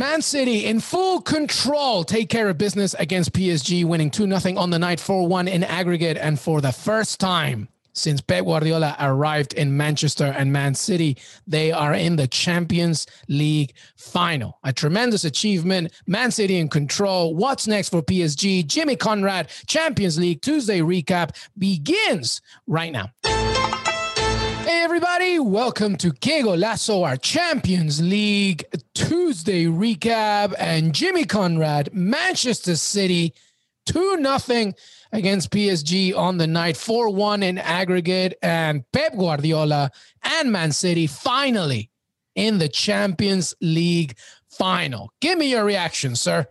Man City in full control take care of business against PSG, winning 2 0 on the night, 4 1 in aggregate. And for the first time since Pep Guardiola arrived in Manchester and Man City, they are in the Champions League final. A tremendous achievement. Man City in control. What's next for PSG? Jimmy Conrad, Champions League Tuesday recap begins right now. Hey, everybody, welcome to Que Golazo, our Champions League Tuesday recap. And Jimmy Conrad, Manchester City, 2 0 against PSG on the night, 4 1 in aggregate. And Pep Guardiola and Man City finally in the Champions League final. Give me your reaction, sir.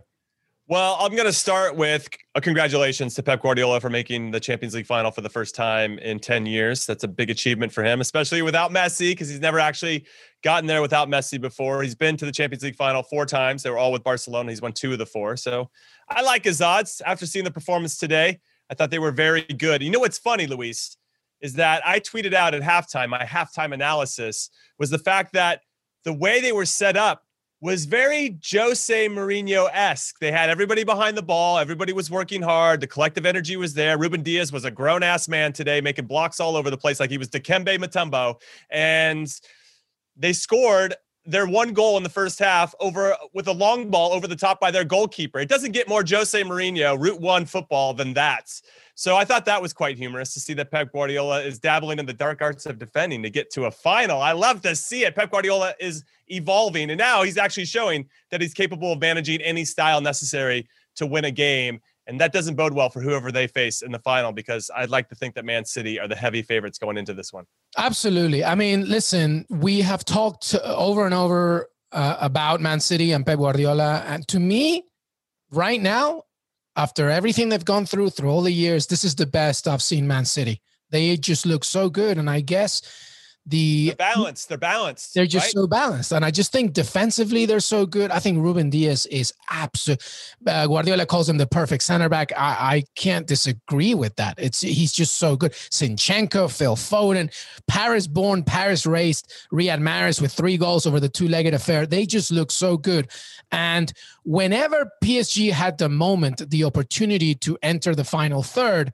Well, I'm going to start with a congratulations to Pep Guardiola for making the Champions League final for the first time in 10 years. That's a big achievement for him, especially without Messi, because he's never actually gotten there without Messi before. He's been to the Champions League final four times. They were all with Barcelona. He's won two of the four. So I like his odds. After seeing the performance today, I thought they were very good. You know what's funny, Luis, is that I tweeted out at halftime, my halftime analysis was the fact that the way they were set up was very Jose Mourinho esque. They had everybody behind the ball. Everybody was working hard. The collective energy was there. Ruben Dias was a grown ass man today, making blocks all over the place like he was Dikembe Mutombo. And they scored their one goal in the first half over with a long ball over the top by their goalkeeper. It doesn't get more Jose Mourinho Route One football than that. So I thought that was quite humorous to see that Pep Guardiola is dabbling in the dark arts of defending to get to a final. I love to see it. Pep Guardiola is evolving, and now he's actually showing that he's capable of managing any style necessary to win a game. And that doesn't bode well for whoever they face in the final because I'd like to think that Man City are the heavy favorites going into this one. Absolutely. I mean, listen, we have talked over and over uh, about Man City and Pep Guardiola. And to me, right now, after everything they've gone through through all the years, this is the best I've seen Man City. They just look so good, and I guess the they're balanced. They're balanced. They're just right? so balanced, and I just think defensively they're so good. I think Ruben Dias is absolute. Uh, Guardiola calls him the perfect center back. I, I can't disagree with that. It's he's just so good. Zinchenko, Phil Foden, Paris-born, Paris-raised Riyad Mahrez with three goals over the two-legged affair. They just look so good. And whenever PSG had the moment, the opportunity to enter the final third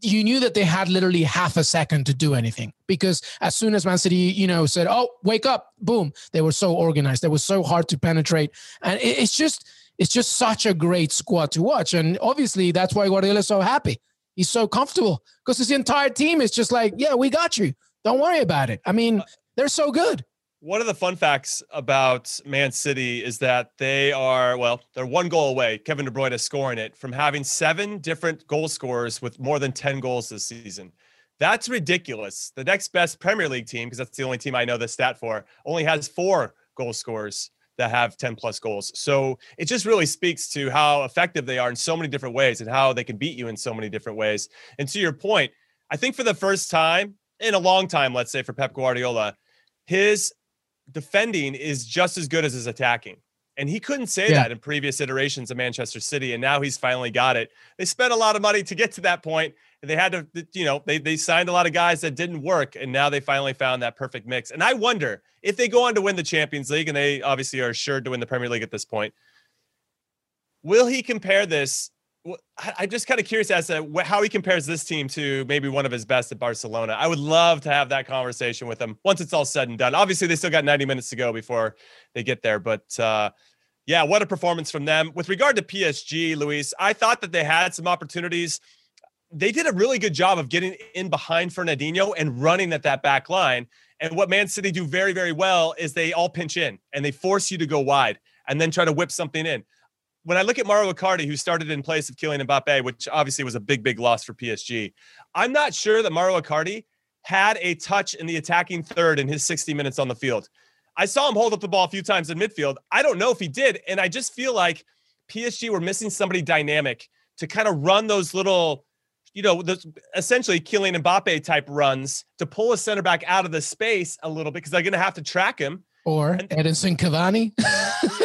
you knew that they had literally half a second to do anything because as soon as Man City, you know, said, "Oh, wake up!" Boom, they were so organized. They were so hard to penetrate, and it's just it's just such a great squad to watch. And obviously, that's why Guardiola is so happy. He's so comfortable because his entire team is just like, "Yeah, we got you. Don't worry about it." I mean, they're so good. One of the fun facts about Man City is that they are, well, they're one goal away, Kevin De Bruyne scoring it, from having seven different goal scorers with more than 10 goals this season. That's ridiculous. The next best Premier League team, because that's the only team I know the stat for, only has four goal scorers that have 10 plus goals. So it just really speaks to how effective they are in so many different ways and how they can beat you in so many different ways. And to your point, I think for the first time in a long time, let's say for Pep Guardiola, his defending is just as good as his attacking. And he couldn't say Yeah. that in previous iterations of Manchester City. And now he's finally got it. They spent a lot of money to get to that point, And they had to, you know, they, they signed a lot of guys that didn't work. And now they finally found that perfect mix. And I wonder if they go on to win the Champions League, and they obviously are assured to win the Premier League at this point, will he compare this? Well, I'm just kind of curious as to how he compares this team to maybe one of his best at Barcelona. I would love to have that conversation with him once it's all said and done. Obviously, they still got 90 minutes to go before they get there, but uh, yeah, what a performance from them. With regard to PSG, Luis, I thought that they had some opportunities. They did a really good job of getting in behind Fernandinho and running at that back line. And what Man City do very, very well is they all pinch in and they force you to go wide and then try to whip something in when I look at Mauro Icardi, who started in place of Kylian Mbappe, which obviously was a big, big loss for PSG, I'm not sure that Mauro Icardi had a touch in the attacking third in his 60 minutes on the field. I saw him hold up the ball a few times in midfield. I don't know if he did. And I just feel like PSG were missing somebody dynamic to kind of run those little, you know, those essentially Kylian Mbappe type runs to pull a center back out of the space a little bit because they're going to have to track him Or And- Edinson Cavani.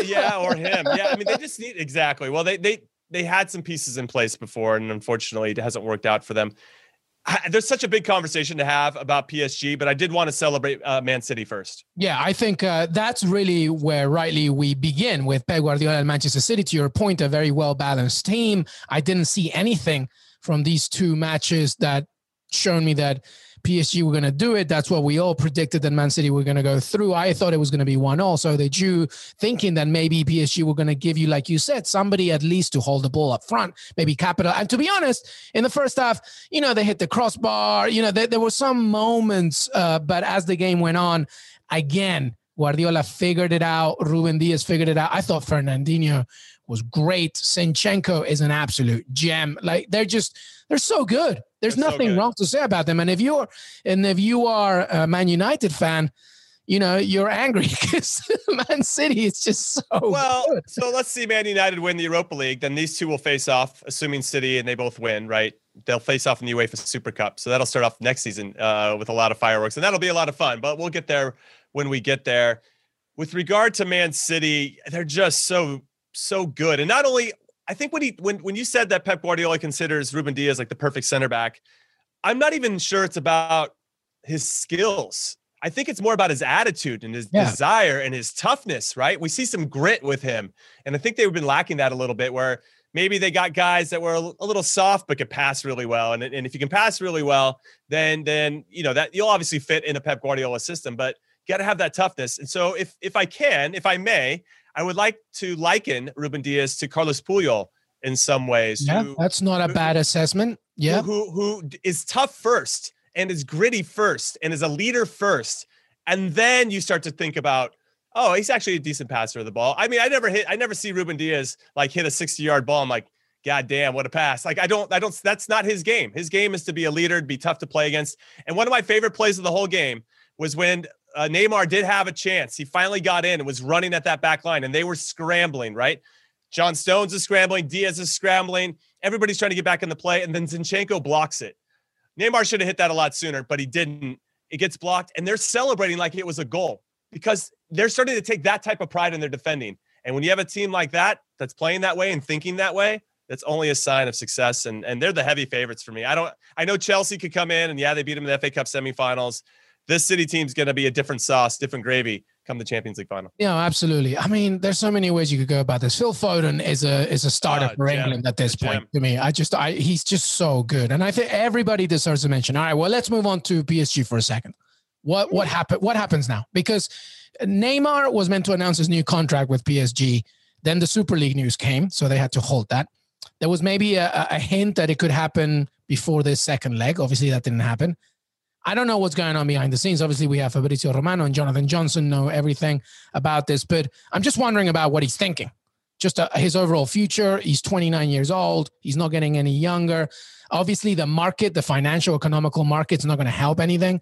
yeah, or him. Yeah, I mean, they just need exactly. Well, they they they had some pieces in place before, and unfortunately, it hasn't worked out for them. I, there's such a big conversation to have about PSG, but I did want to celebrate uh, Man City first. Yeah, I think uh, that's really where rightly we begin with Pep Guardiola and Manchester City. To your point, a very well balanced team. I didn't see anything from these two matches that shown me that PSG were going to do it. That's what we all predicted that Man City were going to go through. I thought it was going to be one all. So they drew thinking that maybe PSG were going to give you, like you said, somebody at least to hold the ball up front, maybe capital. And to be honest, in the first half, you know, they hit the crossbar. You know, there, there were some moments, uh, but as the game went on, again, Guardiola figured it out. Ruben Dias figured it out. I thought Fernandinho was great. Zinchenko is an absolute gem. Like they're just they're so good. There's They're so nothing good. wrong to say about them. And if you're and if you are a Man United fan, you know you're angry because Man City is just so Well, good. so let's see Man United win the Europa League. Then these two will face off, assuming City and they both win, right? They'll face off in the UEFA Super Cup. So that'll start off next season uh, with a lot of fireworks, and that'll be a lot of fun. But we'll get there when we get there. With regard to Man City, they're just so so good, and not only I think when he when when you said that Pep Guardiola considers Ruben Dias like the perfect center back, I'm not even sure it's about his skills. I think it's more about his attitude and his Yeah. desire and his toughness, right? We see some grit with him. And I think they've been lacking that a little bit where maybe they got guys that were a little soft but could pass really well. And, and if you can pass really well, then then you know that you'll obviously fit in a Pep Guardiola system, but you got to have that toughness. And so if if I can, if I may, I would like to liken Ruben Dias to Carlos Puyol in some ways. Yeah, who- that's not a who- bad assessment. Yeah, who, who who is tough first and is gritty first and is a leader first. And then you start to think about oh he's actually a decent passer of the ball. I mean i never hit i never see ruben dias like hit a 60 yard ball. I'm like god damn what a pass. Like i don't i don't that's not his game. His game is to be a leader be tough to play against. And one of my favorite plays of the whole game was when uh, Neymar did have a chance. He finally got in and was running at that back line, and they were scrambling, right? John Stones is scrambling, Dias is scrambling. Everybody's trying to get back in the play, and then Zinchenko blocks it. Neymar should have hit that a lot sooner, but he didn't. It gets blocked, and they're celebrating like it was a goal because they're starting to take that type of pride in their defending. And when you have a team like that that's playing that way and thinking that way, that's only a sign of success. And and they're the heavy favorites for me. I don't. I know Chelsea could come in, and yeah, they beat them in the FA Cup semifinals. This City team's going to be a different sauce, different gravy come the Champions League final. Yeah, absolutely. I mean, there's so many ways you could go about this. Phil Foden is a is a starter Ah, for gem. England at this point. gem. To me, I just I he's just so good, and I think everybody deserves a mention. All right, well, let's move on to PSG for a second. What what happened? What happens now? Because Neymar was meant to announce his new contract with PSG. Then the Super League news came, so they had to hold that. There was maybe a, a- a hint that it could happen before this second leg. Obviously, that didn't happen. I don't know what's going on behind the scenes. Obviously, we have Fabrizio Romano and Jonathan Johnson know everything about this, but I'm just wondering about what he's thinking. Just uh, his overall future. He's 29 years old. He's not getting any younger. Obviously, the market, the financial, economical market's not going to help anything.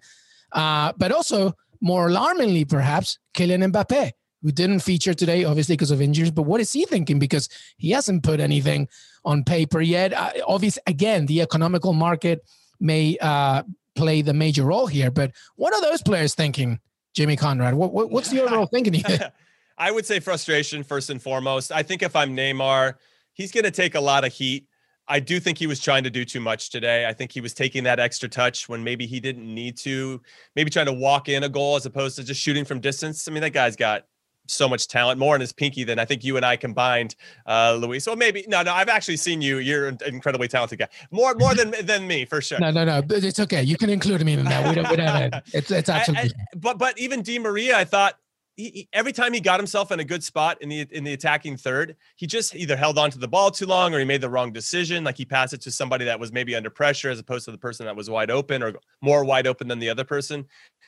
Uh, but also, more alarmingly, perhaps, Kylian Mbappe, who didn't feature today, obviously because of injuries. But what is he thinking? Because he hasn't put anything on paper yet. Uh, obviously, again, the economical market may uh, play the major role here. But what are those players thinking, Jimmy Conrad? What, what, what's the overall thinking here? I would say frustration first and foremost. I think if I'm Neymar, he's going to take a lot of heat. I do think he was trying to do too much today. I think he was taking that extra touch when maybe he didn't need to, maybe trying to walk in a goal as opposed to just shooting from distance. I mean, that guy's got so much talent, more in his pinky than I think you and I combined, uh, Luis. So maybe no, no. I've actually seen you. You're an incredibly talented guy, more more than than me for sure. No, no, no. It's okay. You can include me in that. We don't. We don't it's it's absolutely. I, I, but but even Di Maria, I thought he, he, every time he got himself in a good spot in the in the attacking third, he just either held on to the ball too long or he made the wrong decision. Like he passed it to somebody that was maybe under pressure as opposed to the person that was wide open or more wide open than the other person.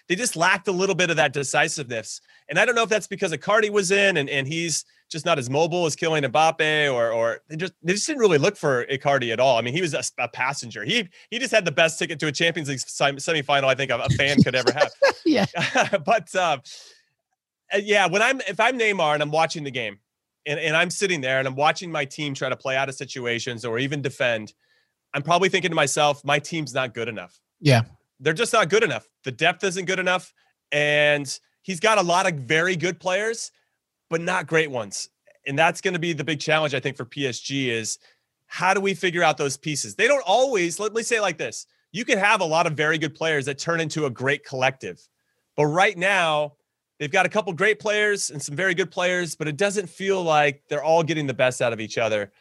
They just lacked a little bit of that decisiveness. And I don't know if that's because Icardi was in and, and he's just not as mobile as Kylian Mbappe or or they just they just didn't really look for Icardi at all. I mean, he was a, a passenger. He he just had the best ticket to a Champions League semifinal I think a, a fan could ever have. yeah. but uh, uh, yeah, when I'm if I'm Neymar and I'm watching the game and, and I'm sitting there and I'm watching my team try to play out of situations or even defend, I'm probably thinking to myself, my team's not good enough. Yeah. They're just not good enough. The depth isn't good enough. And he's got a lot of very good players, but not great ones. And that's going to be the big challenge, I think, for PSG is how do we figure out those pieces? They don't always, let me say it like this. You can have a lot of very good players that turn into a great collective. But right now, They've got a couple great players and some very good players, but it doesn't feel like they're all getting the best out of each other.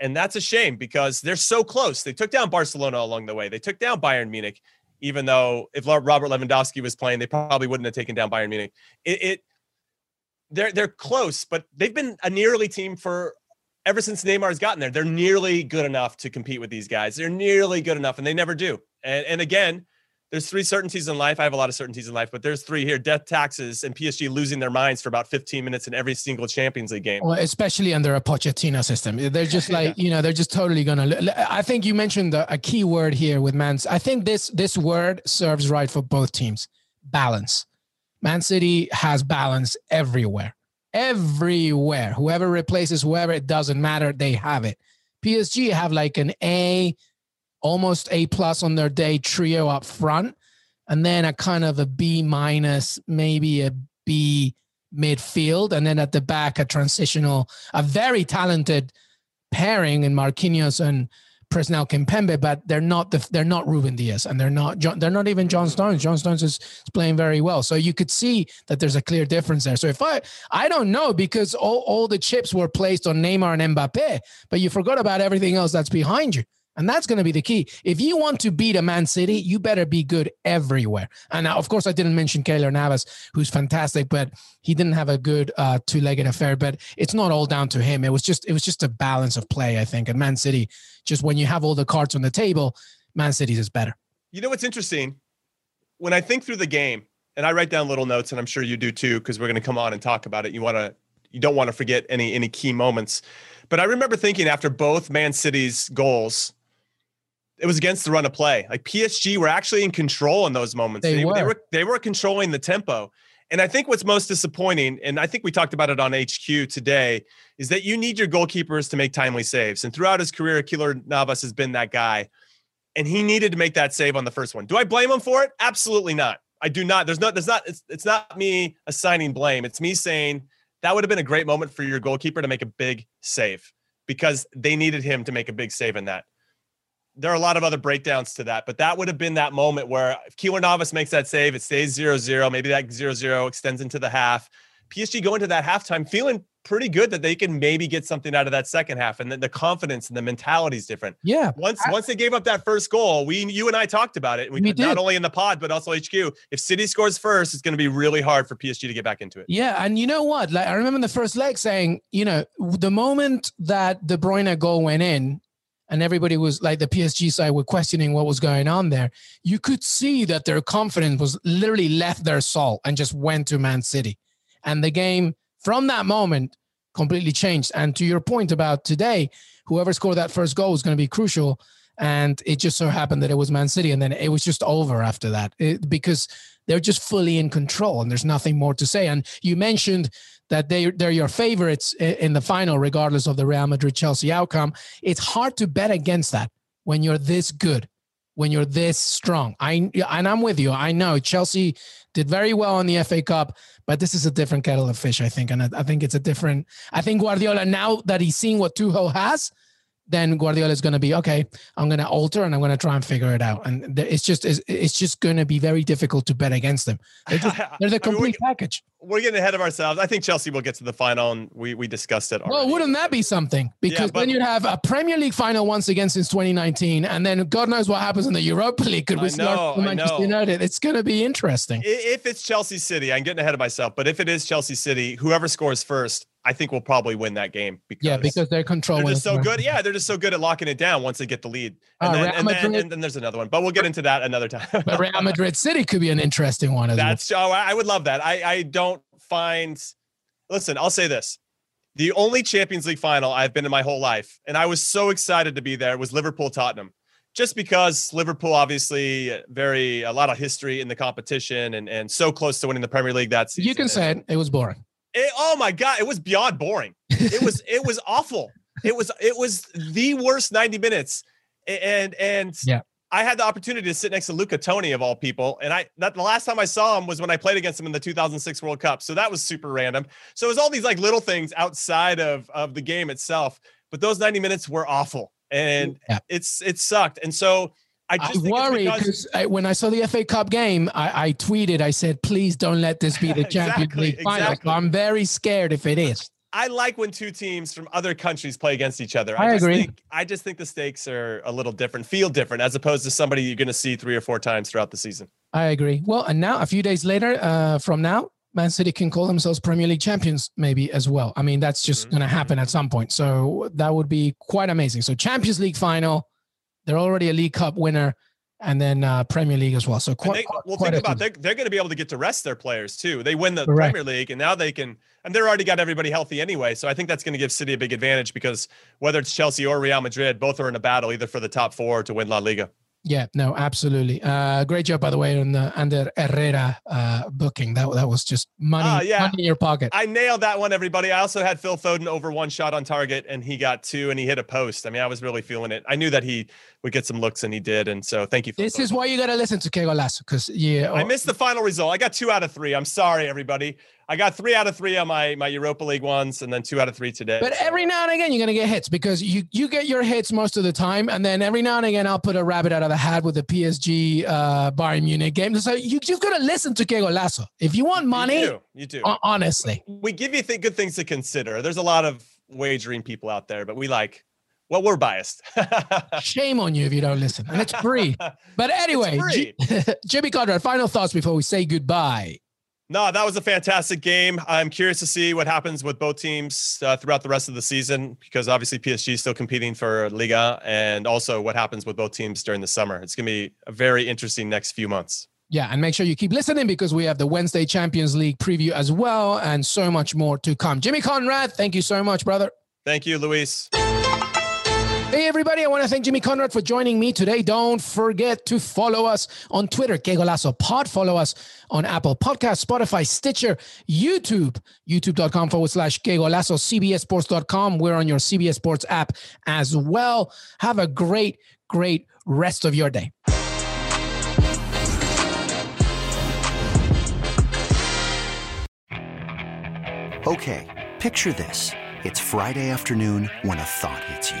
And that's a shame because they're so close. They took down Barcelona along the way. They took down Bayern Munich, even though if Robert Lewandowski was playing, they probably wouldn't have taken down Bayern Munich. It, it they're they're close, but they've been a nearly team for ever since Neymar's gotten there. They're nearly good enough to compete with these guys. They're nearly good enough, and they never do. And, and again, there's three certainties in life. I have a lot of certainties in life, but there's three here: death, taxes, and PSG losing their minds for about 15 minutes in every single Champions League game. Well, especially under a Pochettino system, they're just like yeah. you know they're just totally gonna. I think you mentioned a key word here with Man. I think this this word serves right for both teams: balance. Man City has balance everywhere, everywhere. Whoever replaces whoever, it doesn't matter. They have it. PSG have like an A almost A plus on their day trio up front, and then a kind of a B minus, maybe a B midfield, and then at the back a transitional, a very talented pairing in Marquinhos and Presnel Kimpembe, but they're not the they're not Ruben Dias and they're not they're not even John Stones. John Stones is, is, playing very well, so you could see that there's a clear difference there. So if I I don't know because all, all the chips were placed on Neymar and Mbappe, but you forgot about everything else that's behind you. And that's going to be the key. If you want to beat a Man City, you better be good everywhere. And of course, I didn't mention Keylor Navas, who's fantastic, but he didn't have a good uh, two-legged affair. But it's not all down to him. It was just it was just a balance of play, I think. And Man City, just when you have all the cards on the table, Man City is better. You know what's interesting? When I think through the game, and I write down little notes, and I'm sure you do too, because we're going to come on and talk about it. You want to, you don't want to forget any any key moments. But I remember thinking after both Man City's goals it was against the run of play. Like PSG were actually in control in those moments. They, they, were. they were they were controlling the tempo. And I think what's most disappointing, and I think we talked about it on HQ today, is that you need your goalkeepers to make timely saves. And throughout his career, Keylor Navas has been that guy. And he needed to make that save on the first one. Do I blame him for it? Absolutely not. I do not. There's not, there's not, it's, it's not me assigning blame. It's me saying that would have been a great moment for your goalkeeper to make a big save because they needed him to make a big save in that there are a lot of other breakdowns to that, but that would have been that moment where if Keylor Navas makes that save, it stays 0 0. Maybe that 0 0 extends into the half. PSG go into that halftime feeling pretty good that they can maybe get something out of that second half, and the, the confidence and the mentality is different. Yeah. Once I, once they gave up that first goal, we you and I talked about it. We, we not only in the pod but also HQ. If City scores first, it's going to be really hard for PSG to get back into it. Yeah, and you know what? Like I remember in the first leg saying, you know, the moment that De Bruyne goal went in, and everybody was like the PSG side were questioning what was going on there. You could see that their confidence was literally left their soul and just went to Man City. And the game from that moment completely changed. And to your point about today, whoever scored that first goal was going to be crucial. And it just so happened that it was Man City. And then it was just over after that it, because they're just fully in control and there's nothing more to say. And you mentioned that they they're your favorites in the final, regardless of the Real Madrid Chelsea outcome. It's hard to bet against that when you're this good. when you're this strong. I and I'm with you. I know Chelsea did very well in the FA Cup, but this is a different kettle of fish, I think. And I, I think it's a different. I think Guardiola now that he's seeing what Tuchel has, then Guardiola is going to be okay. I'm going to alter and I'm going to try and figure it out. And it's just it's, just going to be very difficult to bet against them. They're, just, they're the complete I mean, package. We're getting ahead of ourselves. I think Chelsea will get to the final, and we we discussed it. Already. Well, wouldn't that be something? Because yeah, but, then you'd have a Premier League final once again since 2019, and then God knows what happens in the Europa League. Could we start Manchester United? It's going to be interesting. If it's Chelsea City, I'm getting ahead of myself. But if it is Chelsea City, whoever scores first, I think we'll probably win that game because yeah, because they're controlling. They're just so good. Yeah, they're just so good at locking it down once they get the lead. And, uh, then, and, then, and then, there's another one, but we'll get into that another time. but Real Madrid City could be an interesting one as That's, well. That's oh, I would love that. I I don't find. Listen, I'll say this: the only Champions League final I've been in my whole life, and I was so excited to be there, was Liverpool Tottenham. Just because Liverpool, obviously, very a lot of history in the competition, and and so close to winning the Premier League that season. You can say it. It was boring. It, oh my god, it was beyond boring. It was it was awful. It was it was the worst 90 minutes. And and yeah. I had the opportunity to sit next to Luca Toni of all people, and I that the last time I saw him was when I played against him in the 2006 World Cup. So that was super random. So it was all these like little things outside of of the game itself, but those 90 minutes were awful, and yeah. it's it sucked. And so I just I worry because when I saw the FA Cup game, I, I, tweeted, I said, please don't let this be the Champions exactly, League final. Exactly. I'm very scared if it is. I like when two teams from other countries play against each other. I, I agree. Think, I just think the stakes are a little different, feel different, as opposed to somebody you're going to see three or four times throughout the season. I agree. Well, and now a few days later, uh, from now, Man City can call themselves Premier League champions, maybe as well. I mean, that's just mm-hmm. going to happen at some point. So that would be quite amazing. So Champions League final, they're already a League Cup winner and then uh, Premier League as well. So quite, they, well, quite think about they're, they're going to be able to get to rest their players too. They win the Correct. Premier League, and now they can, and they're already got everybody healthy anyway. So I think that's going to give City a big advantage because whether it's Chelsea or Real Madrid, both are in a battle either for the top four to win La Liga. Yeah, no, absolutely. Uh, great job, by the way, on the Ander Herrera uh, booking. That that was just money, uh, yeah. money in your pocket. I nailed that one, everybody. I also had Phil Foden over one shot on target, and he got two, and he hit a post. I mean, I was really feeling it. I knew that he would get some looks, and he did. And so, thank you. This Foden. is why you got to listen to Que Golazo, because yeah, I missed the final result. I got two out of three. I'm sorry, everybody. I got three out of three on my my Europa League ones, and then two out of three today. But every now and again, you're gonna get hits because you you get your hits most of the time, and then every now and again, I'll put a rabbit out of the hat with the PSG uh, Bayern Munich game. So you you've got to listen to Que Lasso if you want money. You do. You do. Honestly, we give you th- good things to consider. There's a lot of wagering people out there, but we like. Well, we're biased. Shame on you if you don't listen, and it's free. But anyway, free. Jimmy Conrad, final thoughts before we say goodbye. No, that was a fantastic game. I'm curious to see what happens with both teams uh, throughout the rest of the season because obviously PSG is still competing for Liga and also what happens with both teams during the summer. It's going to be a very interesting next few months. Yeah, and make sure you keep listening because we have the Wednesday Champions League preview as well and so much more to come. Jimmy Conrad, thank you so much, brother. Thank you, Luis. Hey, everybody, I want to thank Jimmy Conrad for joining me today. Don't forget to follow us on Twitter, Que Golazo Pod. Follow us on Apple Podcast, Spotify, Stitcher, YouTube, youtube.com forward slash Que Golazo, CBSSports.com. We're on your CBS Sports app as well. Have a great, great rest of your day. Okay, picture this. It's Friday afternoon when a thought hits you.